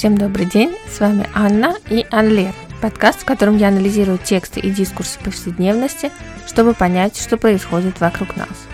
Всем добрый день, с вами Анна и Анлер, подкаст, в котором я анализирую тексты и дискурсы повседневности, чтобы понять, что происходит вокруг нас.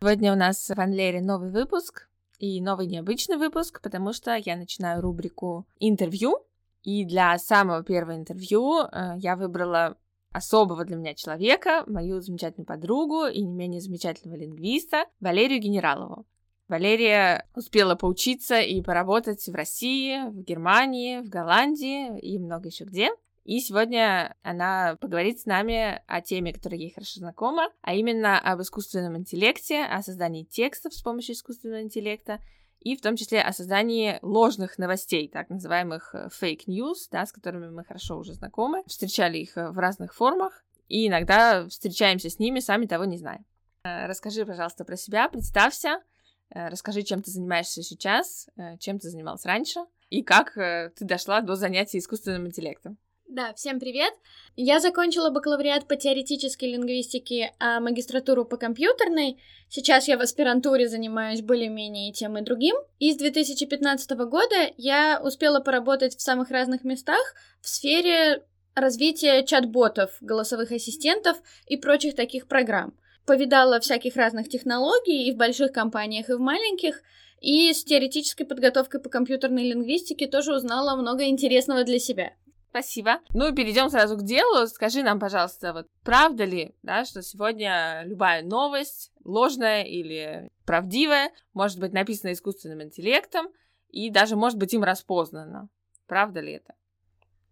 Сегодня у нас в Анлере новый выпуск и новый необычный выпуск, потому что я начинаю рубрику интервью, и для самого первого интервью э, я выбрала особого для меня человека, мою замечательную подругу и не менее замечательного лингвиста Валерию Генералову. Валерия успела поучиться и поработать в России, в Германии, в Голландии и много еще где. И сегодня она поговорит с нами о теме, которая ей хорошо знакома, а именно об искусственном интеллекте, о создании текстов с помощью искусственного интеллекта и в том числе о создании ложных новостей, так называемых fake news, да, с которыми мы хорошо уже знакомы, встречали их в разных формах и иногда встречаемся с ними, сами того не зная. Э, расскажи, пожалуйста, про себя, представься, Э, расскажи, чем ты занимаешься сейчас, э, чем ты занималась раньше, и как э, ты дошла до занятий искусственным интеллектом. Да, всем привет! Я закончила бакалавриат по теоретической лингвистике, а магистратуру по компьютерной. Сейчас я в аспирантуре занимаюсь более-менее тем и другим. И с 2015 года я успела поработать в самых разных местах в сфере развития чат-ботов, голосовых ассистентов и прочих таких программ повидала всяких разных технологий и в больших компаниях, и в маленьких, и с теоретической подготовкой по компьютерной лингвистике тоже узнала много интересного для себя. Спасибо. Ну и перейдем сразу к делу. Скажи нам, пожалуйста, вот правда ли, да, что сегодня любая новость, ложная или правдивая, может быть написана искусственным интеллектом и даже может быть им распознана. Правда ли это?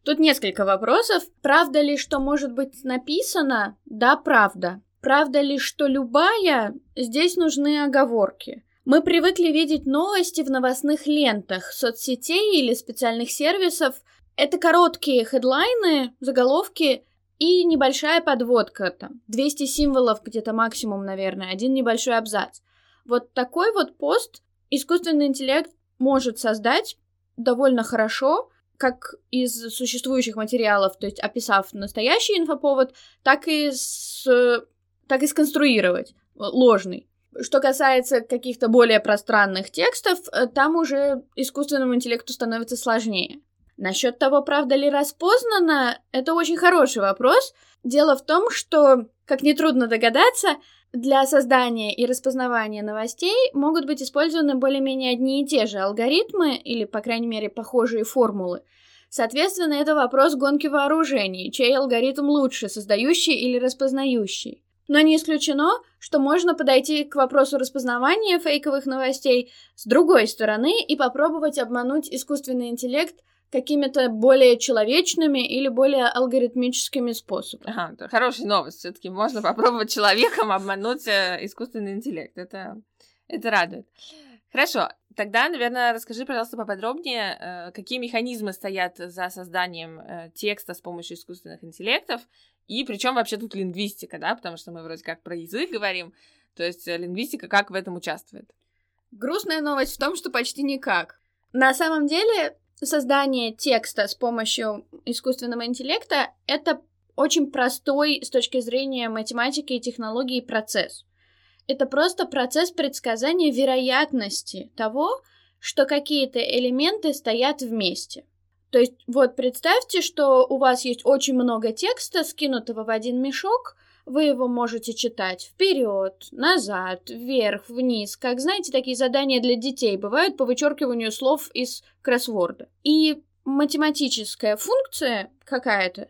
Тут несколько вопросов. Правда ли, что может быть написано? Да, правда. Правда ли, что любая, здесь нужны оговорки. Мы привыкли видеть новости в новостных лентах, соцсетей или специальных сервисов. Это короткие хедлайны, заголовки и небольшая подводка, там, 200 символов где-то максимум, наверное, один небольшой абзац. Вот такой вот пост искусственный интеллект может создать довольно хорошо, как из существующих материалов, то есть описав настоящий инфоповод, так и с так и сконструировать э, ложный. Что касается каких-то более пространных текстов, э, там уже искусственному интеллекту становится сложнее. Насчет того, правда ли распознано, это очень хороший вопрос. Дело в том, что, как нетрудно догадаться, для создания и распознавания новостей могут быть использованы более-менее одни и те же алгоритмы, или, по крайней мере, похожие формулы. Соответственно, это вопрос гонки вооружений, чей алгоритм лучше, создающий или распознающий. Но не исключено, что можно подойти к вопросу распознавания фейковых новостей с другой стороны и попробовать обмануть искусственный интеллект какими-то более человечными или более алгоритмическими способами. Ага, это хорошая новость. Все-таки можно попробовать человеком обмануть э, искусственный интеллект. Это, это радует. Хорошо, тогда, наверное, расскажи, пожалуйста, поподробнее, э, какие механизмы стоят за созданием э, текста с помощью искусственных интеллектов и причем вообще тут лингвистика, да, потому что мы вроде как про язык говорим, то есть э, лингвистика как в этом участвует? Грустная новость в том, что почти никак. На самом деле создание текста с помощью искусственного интеллекта — это очень простой с точки зрения математики и технологии процесс. Это просто процесс предсказания вероятности того, что какие-то элементы стоят вместе. То есть вот представьте, что у вас есть очень много текста, скинутого в один мешок, вы его можете читать вперед, назад, вверх, вниз, как знаете, такие задания для детей бывают по вычеркиванию слов из кроссворда. И математическая функция какая-то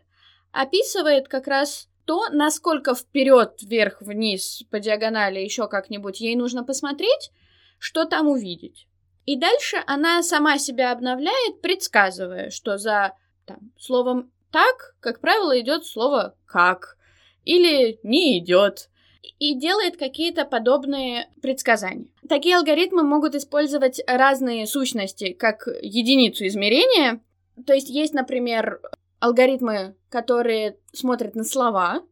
описывает как раз то, насколько вперед, вверх, вниз, по диагонали, еще как-нибудь ей нужно посмотреть, что там увидеть. И дальше она сама себя обновляет, предсказывая, что за там, словом «так», как правило, идет слово «как» или «не идет» и делает какие-то подобные предсказания. Такие алгоритмы могут использовать разные сущности как единицу измерения. То есть есть, например, алгоритмы, которые смотрят на слова,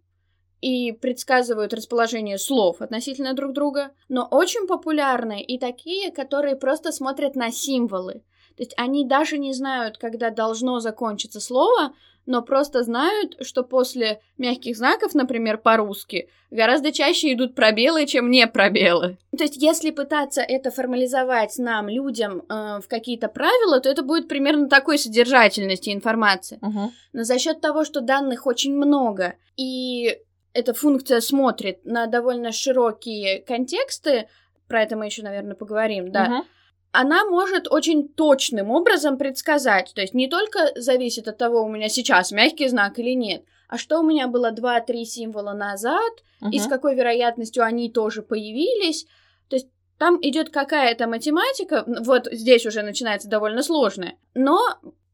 и предсказывают расположение слов относительно друг друга, но очень популярны и такие, которые просто смотрят на символы. То есть они даже не знают, когда должно закончиться слово, но просто знают, что после мягких знаков, например, по-русски, гораздо чаще идут пробелы, чем не пробелы. То есть, если пытаться это формализовать нам, людям, э, в какие-то правила, то это будет примерно такой содержательности информации. Мгм. Но за счет того, что данных очень много, и эта функция смотрит на довольно широкие контексты, про это мы еще, наверное, поговорим, да, Мгм. Она может очень точным образом предсказать. То есть не только зависит от того, у меня сейчас мягкий знак или нет, а что у меня было 2-3 символа назад, и с какой вероятностью они тоже появились. То есть там идет какая-то математика, вот здесь уже начинается довольно сложная, но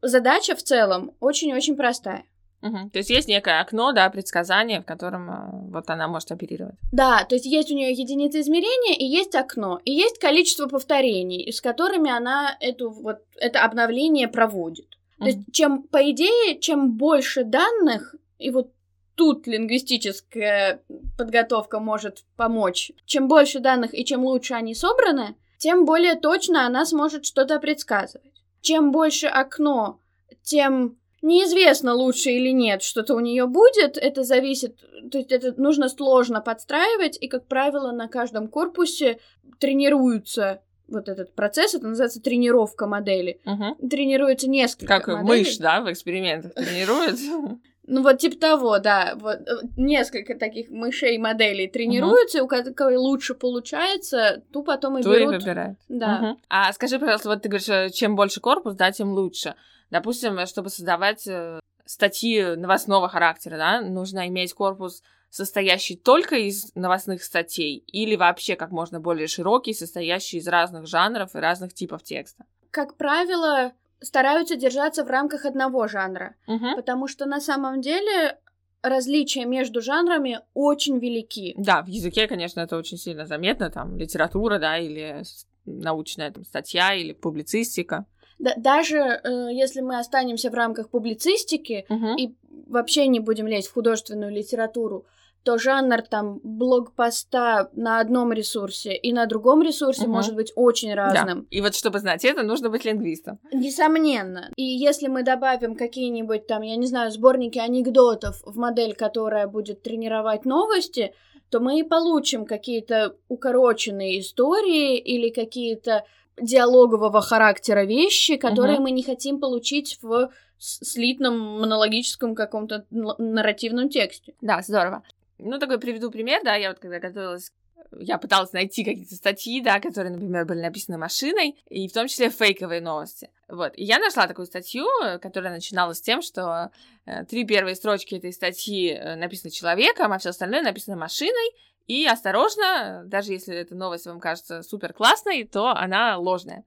задача в целом очень-очень простая. Мгм. То есть есть некое окно, да, предсказания, в котором э, вот она может оперировать. Да, то есть есть у нее единицы измерения и есть окно, и есть количество повторений, с которыми она эту вот это обновление проводит. То есть чем по идее, чем больше данных и вот тут лингвистическая подготовка может помочь. Чем больше данных и чем лучше они собраны, тем более точно она сможет что-то предсказывать. Чем больше окно, тем неизвестно лучше или нет, что-то у нее будет. Это зависит, то есть это нужно сложно подстраивать, и, как правило, на каждом корпусе тренируются вот этот процесс, это называется тренировка модели. Мгм. Тренируется несколько Как моделей. мышь, да, в экспериментах тренирует. Ну вот типа того, да. Вот э, несколько таких мышей моделей тренируются, и у кого лучше получается, ту потом и и берут. выбирает. Да. Мгм. А скажи, пожалуйста, вот ты говоришь, э, чем больше корпус, да, тем лучше. Допустим, э, чтобы создавать э, статьи новостного характера, да, нужно иметь корпус, состоящий только из новостных статей, или вообще как можно более широкий, состоящий из разных жанров и разных типов текста. Как правило, стараются держаться в рамках одного жанра, Мгм. потому что на самом деле различия между жанрами очень велики. Да, в языке, конечно, это очень сильно заметно, там, литература, да, или научная там, статья, или публицистика. Да- даже э, если мы останемся в рамках публицистики Мгм. и вообще не будем лезть в художественную литературу, то жанр там блогпоста на одном ресурсе и на другом ресурсе Мгм. может быть очень Да. разным. И вот чтобы знать это, нужно быть лингвистом. Несомненно. И если мы добавим какие-нибудь там, я не знаю, сборники анекдотов в модель, которая будет тренировать новости, то мы и получим какие-то укороченные истории или какие-то диалогового характера вещи, которые Мгм. мы не хотим получить в слитном монологическом каком-то нарративном тексте. Да, здорово. Ну, такой приведу пример, да, я вот когда готовилась, я пыталась найти какие-то статьи, да, которые, например, были написаны машиной, и в том числе фейковые новости. Вот, и я нашла такую статью, э, которая начиналась с тем, что э, три первые строчки этой статьи э, написаны человеком, а все остальное написано машиной, и осторожно, даже если эта новость вам кажется супер классной, то она ложная.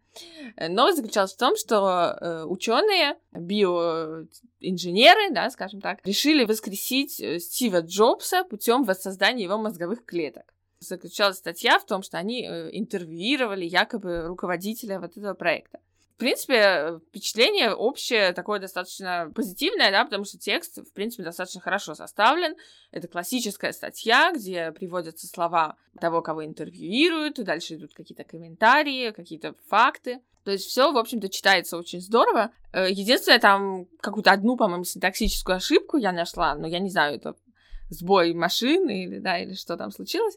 Новость заключалась в том, что ученые, биоинженеры, да, скажем так, решили воскресить Стива Джобса путем воссоздания его мозговых клеток. Заключалась статья в том, что они э, интервьюировали якобы руководителя вот этого проекта. В принципе, впечатление общее такое достаточно позитивное, да, потому что текст, в принципе, достаточно хорошо составлен. Это классическая статья, где приводятся слова того, кого интервьюируют, и дальше идут какие-то комментарии, какие-то факты. То есть все, в общем-то, читается очень здорово. Э, Единственное, там какую-то одну, по-моему, синтаксическую ошибку я нашла, но я не знаю, это сбой машины или, да, или что там случилось.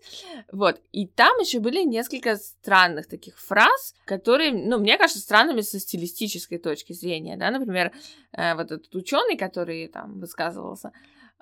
Вот. И там еще были несколько странных таких фраз, которые, ну, мне кажется, странными со стилистической точки зрения, да, например, э, вот этот ученый, который там высказывался,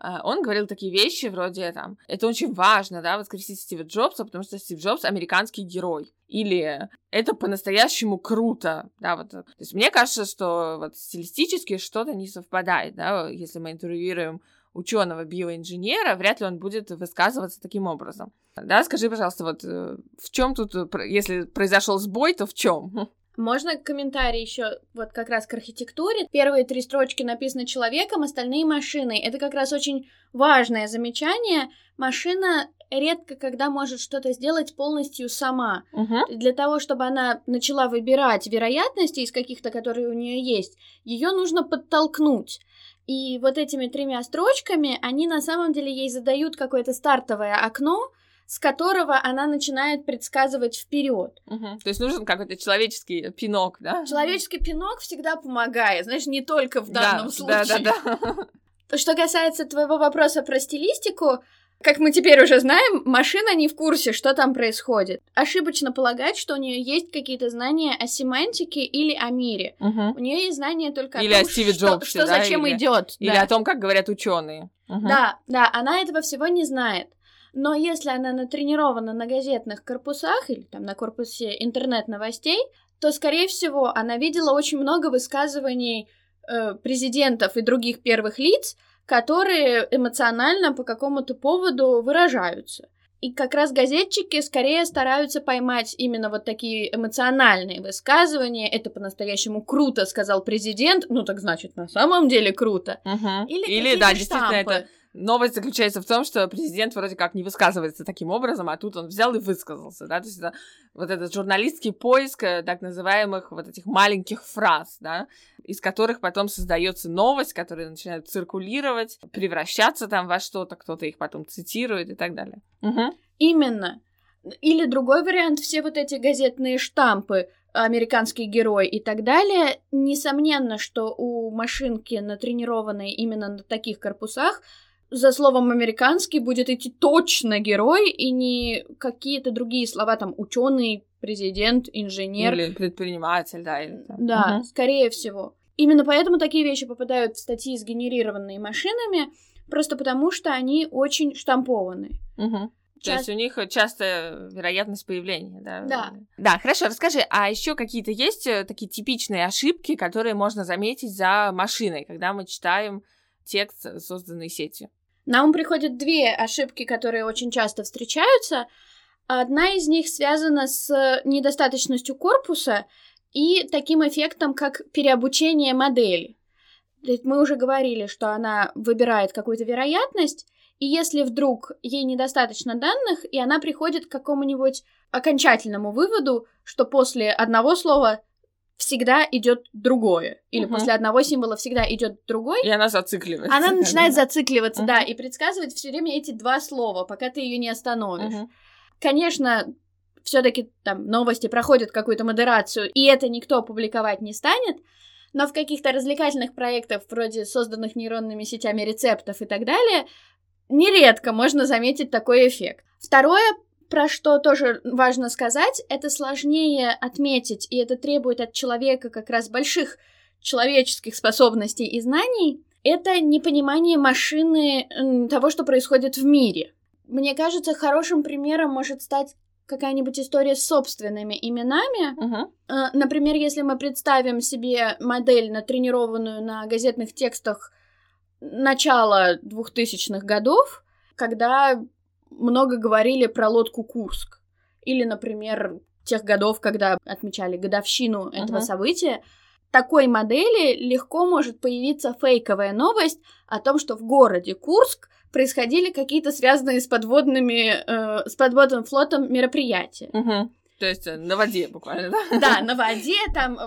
э, он говорил такие вещи вроде там, это очень важно, да, воскресить Стива Джобса, потому что Стив Джобс американский герой. Или это по-настоящему круто, да, вот. То есть мне кажется, что вот стилистически что-то не совпадает, да, если мы интервьюируем ученого биоинженера, вряд ли он будет высказываться таким образом. Да, скажи, пожалуйста, вот э, в чем тут, э, если произошел сбой, то в чем? Можно комментарий еще вот как раз к архитектуре? Первые три строчки написаны человеком, остальные машиной. Это как раз очень важное замечание. Машина редко когда может что-то сделать полностью сама. Для того, чтобы она начала выбирать вероятности из каких-то, которые у нее есть, ее нужно подтолкнуть. И вот этими тремя строчками они на самом деле ей задают какое-то стартовое окно, с которого она начинает предсказывать вперед. Угу. То есть нужен какой-то человеческий пинок, да? Человеческий пинок всегда помогает, знаешь, не только в данном да, случае. Да, да, да. Что касается твоего вопроса про стилистику, как мы теперь уже знаем, машина не в курсе, что там происходит. Ошибочно полагать, что у нее есть какие-то знания о семантике или о мире. Угу. У нее есть знания только или о том, о Стиве что, Джобсе, что да, зачем или, идет. Или да. о том, как говорят ученые. Угу. Да, да, она этого всего не знает. Но если она натренирована на газетных корпусах или там на корпусе интернет-новостей, то, скорее всего, она видела очень много высказываний э, президентов и других первых лиц, которые эмоционально по какому-то поводу выражаются. И как раз газетчики скорее стараются поймать именно вот такие эмоциональные высказывания. Это по-настоящему круто, сказал президент. Ну так значит, на самом деле круто. Угу. Или, Или да, штампы. действительно, это новость заключается в том, что президент вроде как не высказывается таким образом, а тут он взял и высказался, да, то есть это вот этот журналистский поиск э, так называемых вот этих маленьких фраз, да, из которых потом создается новость, которая начинает циркулировать, превращаться там во что-то, кто-то их потом цитирует и так далее. Угу. Именно. Или другой вариант, все вот эти газетные штампы, американский герой и так далее, несомненно, что у машинки, натренированной именно на таких корпусах, за словом американский будет идти точно герой и не какие-то другие слова, там, ученый, президент, инженер. Или предприниматель, да. Или. Да, Мгм. скорее всего. Именно поэтому такие вещи попадают в статьи, сгенерированные машинами, просто потому что они очень штампованы. То Часто- есть у них часто вероятность появления, да? Да. Да, хорошо, расскажи, а еще какие-то есть э, такие типичные ошибки, которые можно заметить за машиной, когда мы читаем текст, э, созданный сетью? На ум приходят две ошибки, которые очень часто встречаются. Одна из них связана с недостаточностью корпуса и таким эффектом, как переобучение модели. Мы уже говорили, что она выбирает какую-то вероятность, и если вдруг ей недостаточно данных, и она приходит к какому-нибудь окончательному выводу, что после одного слова всегда идет другое, или Мгм. после одного символа всегда идет другой, И она зацикливается. она начинает зацикливаться, Мгм. да, и предсказывать все время эти два слова, пока ты ее не остановишь. Мгм. Конечно, все-таки там новости проходят какую-то модерацию, и это никто публиковать не станет, но в каких-то развлекательных проектах, вроде созданных нейронными сетями рецептов и так далее, нередко можно заметить такой эффект. Второе, про что тоже важно сказать, это сложнее отметить, и это требует от человека как раз больших человеческих способностей и знаний, это непонимание машины того, что происходит в мире. Мне кажется, хорошим примером может стать какая-нибудь история с собственными именами. Э, Например, если мы представим себе модель, натренированную на газетных текстах начала 2000-х годов, когда много говорили про лодку Курск. Или, например, тех годов, когда отмечали годовщину этого Мгм. события. Такой модели легко может появиться фейковая новость о том, что в городе Курск происходили какие-то связанные с подводными, э, с подводным флотом мероприятия. Мгм. То есть э, на воде буквально, да? Да, на воде там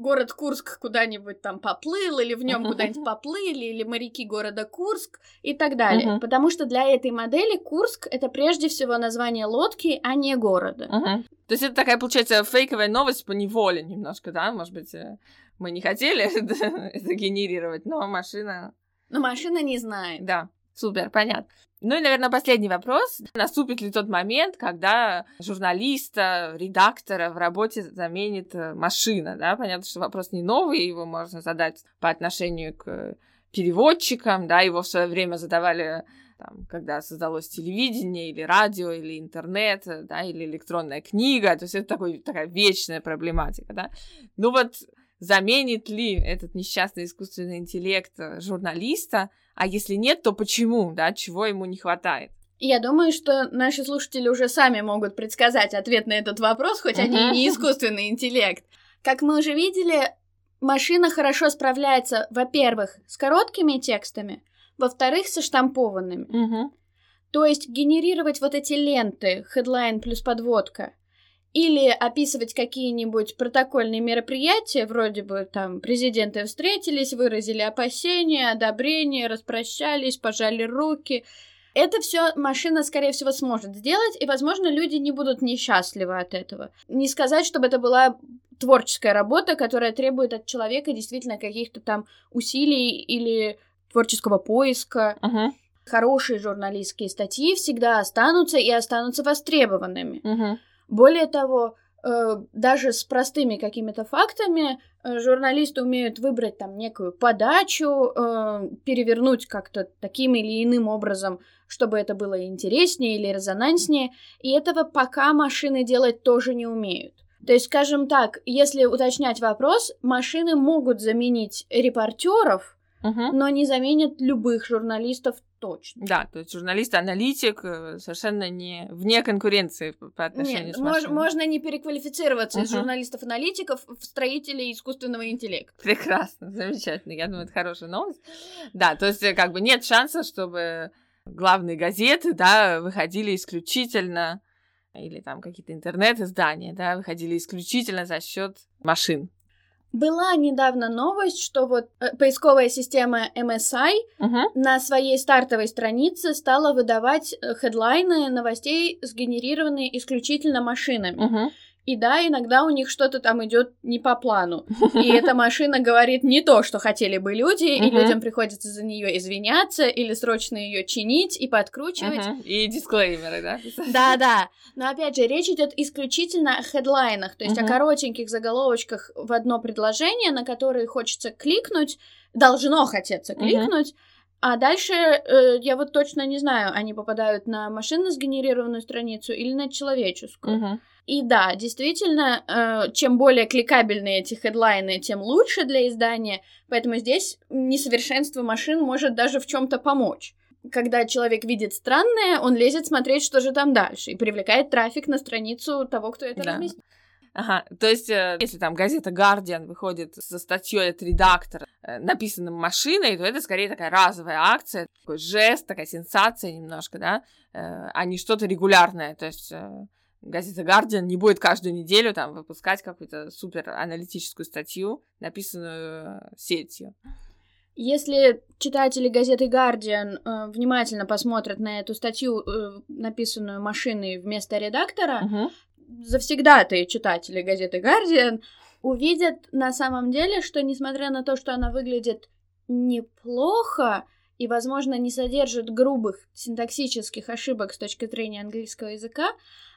город Курск куда-нибудь там поплыл, или в нем куда-нибудь поплыли, или моряки города Курск и так далее. Мгм. Потому что для этой модели Курск это прежде всего название лодки, а не города. Мгм. То есть это такая, получается, фейковая новость по неволе немножко, да? Может быть, э, мы не хотели это генерировать, но машина... Но машина не знает. Да, супер, понятно. Ну и, наверное, последний вопрос. Наступит ли тот момент, когда журналиста, редактора в работе заменит э, машина, да? Понятно, что вопрос не новый, его можно задать по отношению к переводчикам, да, его в свое время задавали там, когда создалось телевидение, или радио, или интернет, да, или электронная книга, то есть это такой, такая вечная проблематика, да. Ну вот заменит ли этот несчастный искусственный интеллект э, журналиста, а если нет, то почему, да, чего ему не хватает? Я думаю, что наши слушатели уже сами могут предсказать ответ на этот вопрос, хоть они и не искусственный интеллект. Как мы уже видели, машина хорошо справляется, во-первых, с короткими текстами, во-вторых, со штампованными. То есть генерировать вот эти ленты, хедлайн плюс подводка, или описывать какие-нибудь протокольные мероприятия, вроде бы там президенты встретились, выразили опасения, одобрение, распрощались, пожали руки. это все машина, скорее всего, сможет сделать, и, возможно, люди не будут несчастливы от этого. Не сказать, чтобы это была творческая работа, которая требует от человека действительно каких-то там усилий или творческого поиска. Uh-huh. Хорошие журналистские статьи всегда останутся и останутся востребованными. Uh-huh. Более того, э, даже с простыми какими-то фактами э, журналисты умеют выбрать там некую подачу, э, перевернуть как-то таким или иным образом, чтобы это было интереснее или резонанснее, и этого пока машины делать тоже не умеют. То есть, скажем так, если уточнять вопрос, машины могут заменить репортеров, uh-huh. но не заменят любых журналистов точно. Да, то есть журналист-аналитик э, совершенно не вне конкуренции по отношению Нет, с. Мож, можно не переквалифицироваться uh-huh. из журналистов-аналитиков в строителей искусственного интеллекта. Прекрасно, замечательно. Я думаю, это хорошая новость. Да, то есть э, как бы нет шанса, чтобы главные газеты, да, выходили исключительно или там какие-то интернет-издания, да, выходили исключительно за счет машин. Была недавно новость, что вот э, поисковая система MSI uh-huh. на своей стартовой странице стала выдавать э, хедлайны новостей, сгенерированные исключительно машинами. Uh-huh. И да, иногда у них что-то там идет не по плану. И эта машина говорит не то, что хотели бы люди, и людям приходится за нее извиняться или срочно ее чинить и подкручивать. И дисклеймеры, да? Да, да. Но опять же, речь идет исключительно о хедлайнах, то есть о коротеньких заголовочках в одно предложение, на которые хочется кликнуть, должно хотеться кликнуть. А дальше э, я вот точно не знаю, они попадают на машинно сгенерированную страницу или на человеческую. Uh-huh. И да, действительно, э, чем более кликабельные эти хедлайны, тем лучше для издания. Поэтому здесь несовершенство машин может даже в чем-то помочь. Когда человек видит странное, он лезет смотреть, что же там дальше, и привлекает трафик на страницу того, кто это Да. разместил. Ага, то есть, э, если там газета Guardian выходит со статьей от редактора, э, написанным машиной, то это скорее такая разовая акция, такой жест, такая сенсация немножко, да, э, а не что-то регулярное. То есть газета Guardian не будет каждую неделю там выпускать какую-то супер аналитическую статью, написанную сетью. Если читатели газеты Guardian э, внимательно посмотрят на эту статью, э, написанную машиной вместо редактора, Мгм. Завсегдатые читатели газеты Guardian увидят на самом деле, что несмотря на то, что она выглядит неплохо и, возможно, не содержит грубых синтаксических ошибок с точки зрения английского языка,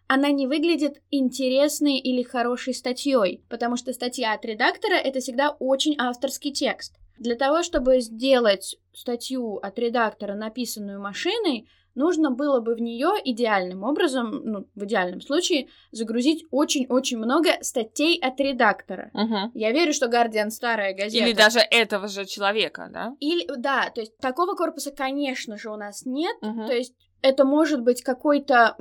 она не выглядит интересной или хорошей статьей, потому что статья от редактора это всегда очень авторский текст. Для того, чтобы сделать статью от редактора, написанную машиной, нужно было бы в нее идеальным образом, ну, в идеальном случае, загрузить очень-очень много статей от редактора. Мгм. Я верю, что Guardian старая газета. Или даже этого же человека, да? Или, да, то есть такого корпуса, конечно же, у нас нет. Мгм. То есть это может быть какой-то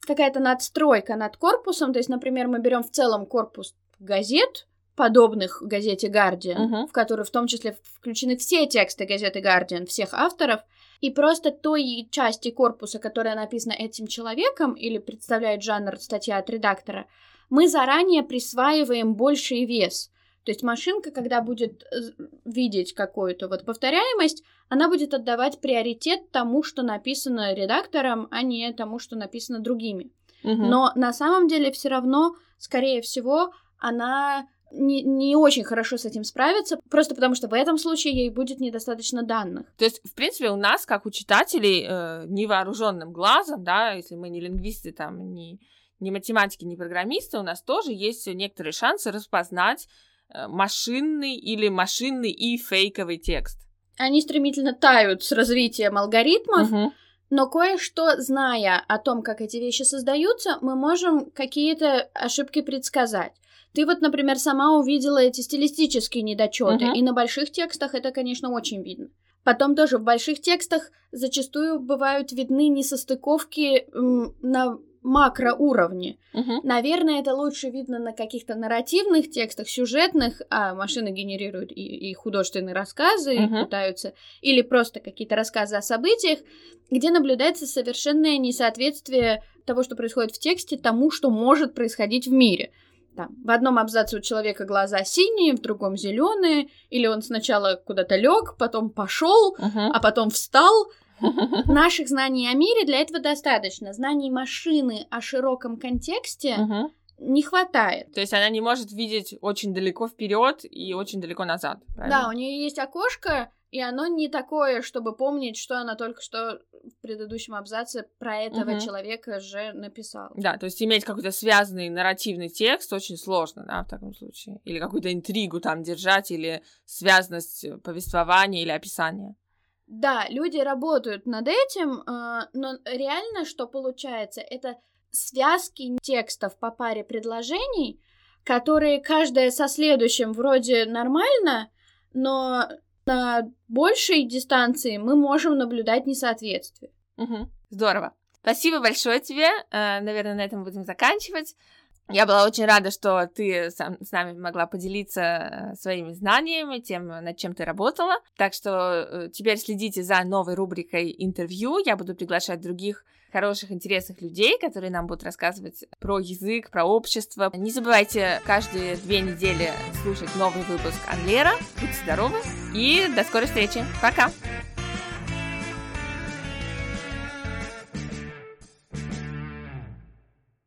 какая-то надстройка над корпусом. То есть, например, мы берем в целом корпус газет, подобных газете Guardian, Мгм. в который в том числе включены все тексты газеты Guardian, всех авторов, и просто той части корпуса, которая написана этим человеком или представляет жанр статья от редактора, мы заранее присваиваем больший вес. То есть машинка, когда будет э, видеть какую-то вот повторяемость, она будет отдавать приоритет тому, что написано редактором, а не тому, что написано другими. Мгм. Но на самом деле все равно, скорее всего, она не, не очень хорошо с этим справится, просто потому что в этом случае ей будет недостаточно данных. То есть, в принципе, у нас, как у читателей, э, невооруженным глазом, да, если мы не лингвисты, там, не, не математики, не программисты, у нас тоже есть некоторые шансы распознать э, машинный или машинный и фейковый текст. Они стремительно тают с развитием алгоритмов, Мгм. но кое-что, зная о том, как эти вещи создаются, мы можем какие-то ошибки предсказать. Ты вот, например, сама увидела эти стилистические недочеты, Мгм. и на больших текстах это, конечно, очень видно. Потом тоже в больших текстах зачастую бывают видны несостыковки на макроуровне. Мгм. Наверное, это лучше видно на каких-то нарративных текстах, сюжетных, а машины генерируют и, и художественные рассказы, и Мгм. пытаются, или просто какие-то рассказы о событиях, где наблюдается совершенное несоответствие того, что происходит в тексте, тому, что может происходить в мире. Там, в одном абзаце у человека глаза синие, в другом зеленые, или он сначала куда-то лег, потом пошел, Мгм. а потом встал, Наших знаний о мире для этого достаточно. Знаний машины о широком контексте не хватает. То есть она не может видеть очень далеко вперед и очень далеко назад. Правильно? Да, у нее есть окошко, и оно не такое, чтобы помнить, что она только что в предыдущем абзаце про этого угу. человека же написала. Да, то есть иметь какой-то связанный нарративный текст очень сложно, да, в таком случае. Или какую-то интригу там держать, или связанность повествования или описания. Да, люди работают над этим, а, но реально, что получается, это связки текстов по паре предложений, которые каждая со следующим вроде нормально, но на большей дистанции мы можем наблюдать несоответствие. Угу. Здорово. Спасибо большое тебе. Э, наверное, на этом будем заканчивать. Я была очень рада, что ты сам, с нами могла поделиться э, своими знаниями, тем, над чем ты работала. Так что э, теперь следите за новой рубрикой интервью. Я буду приглашать других хороших, интересных людей, которые нам будут рассказывать про язык, про общество. Не забывайте каждые две недели слушать новый выпуск Анлера. Будьте здоровы и до скорой встречи. Пока!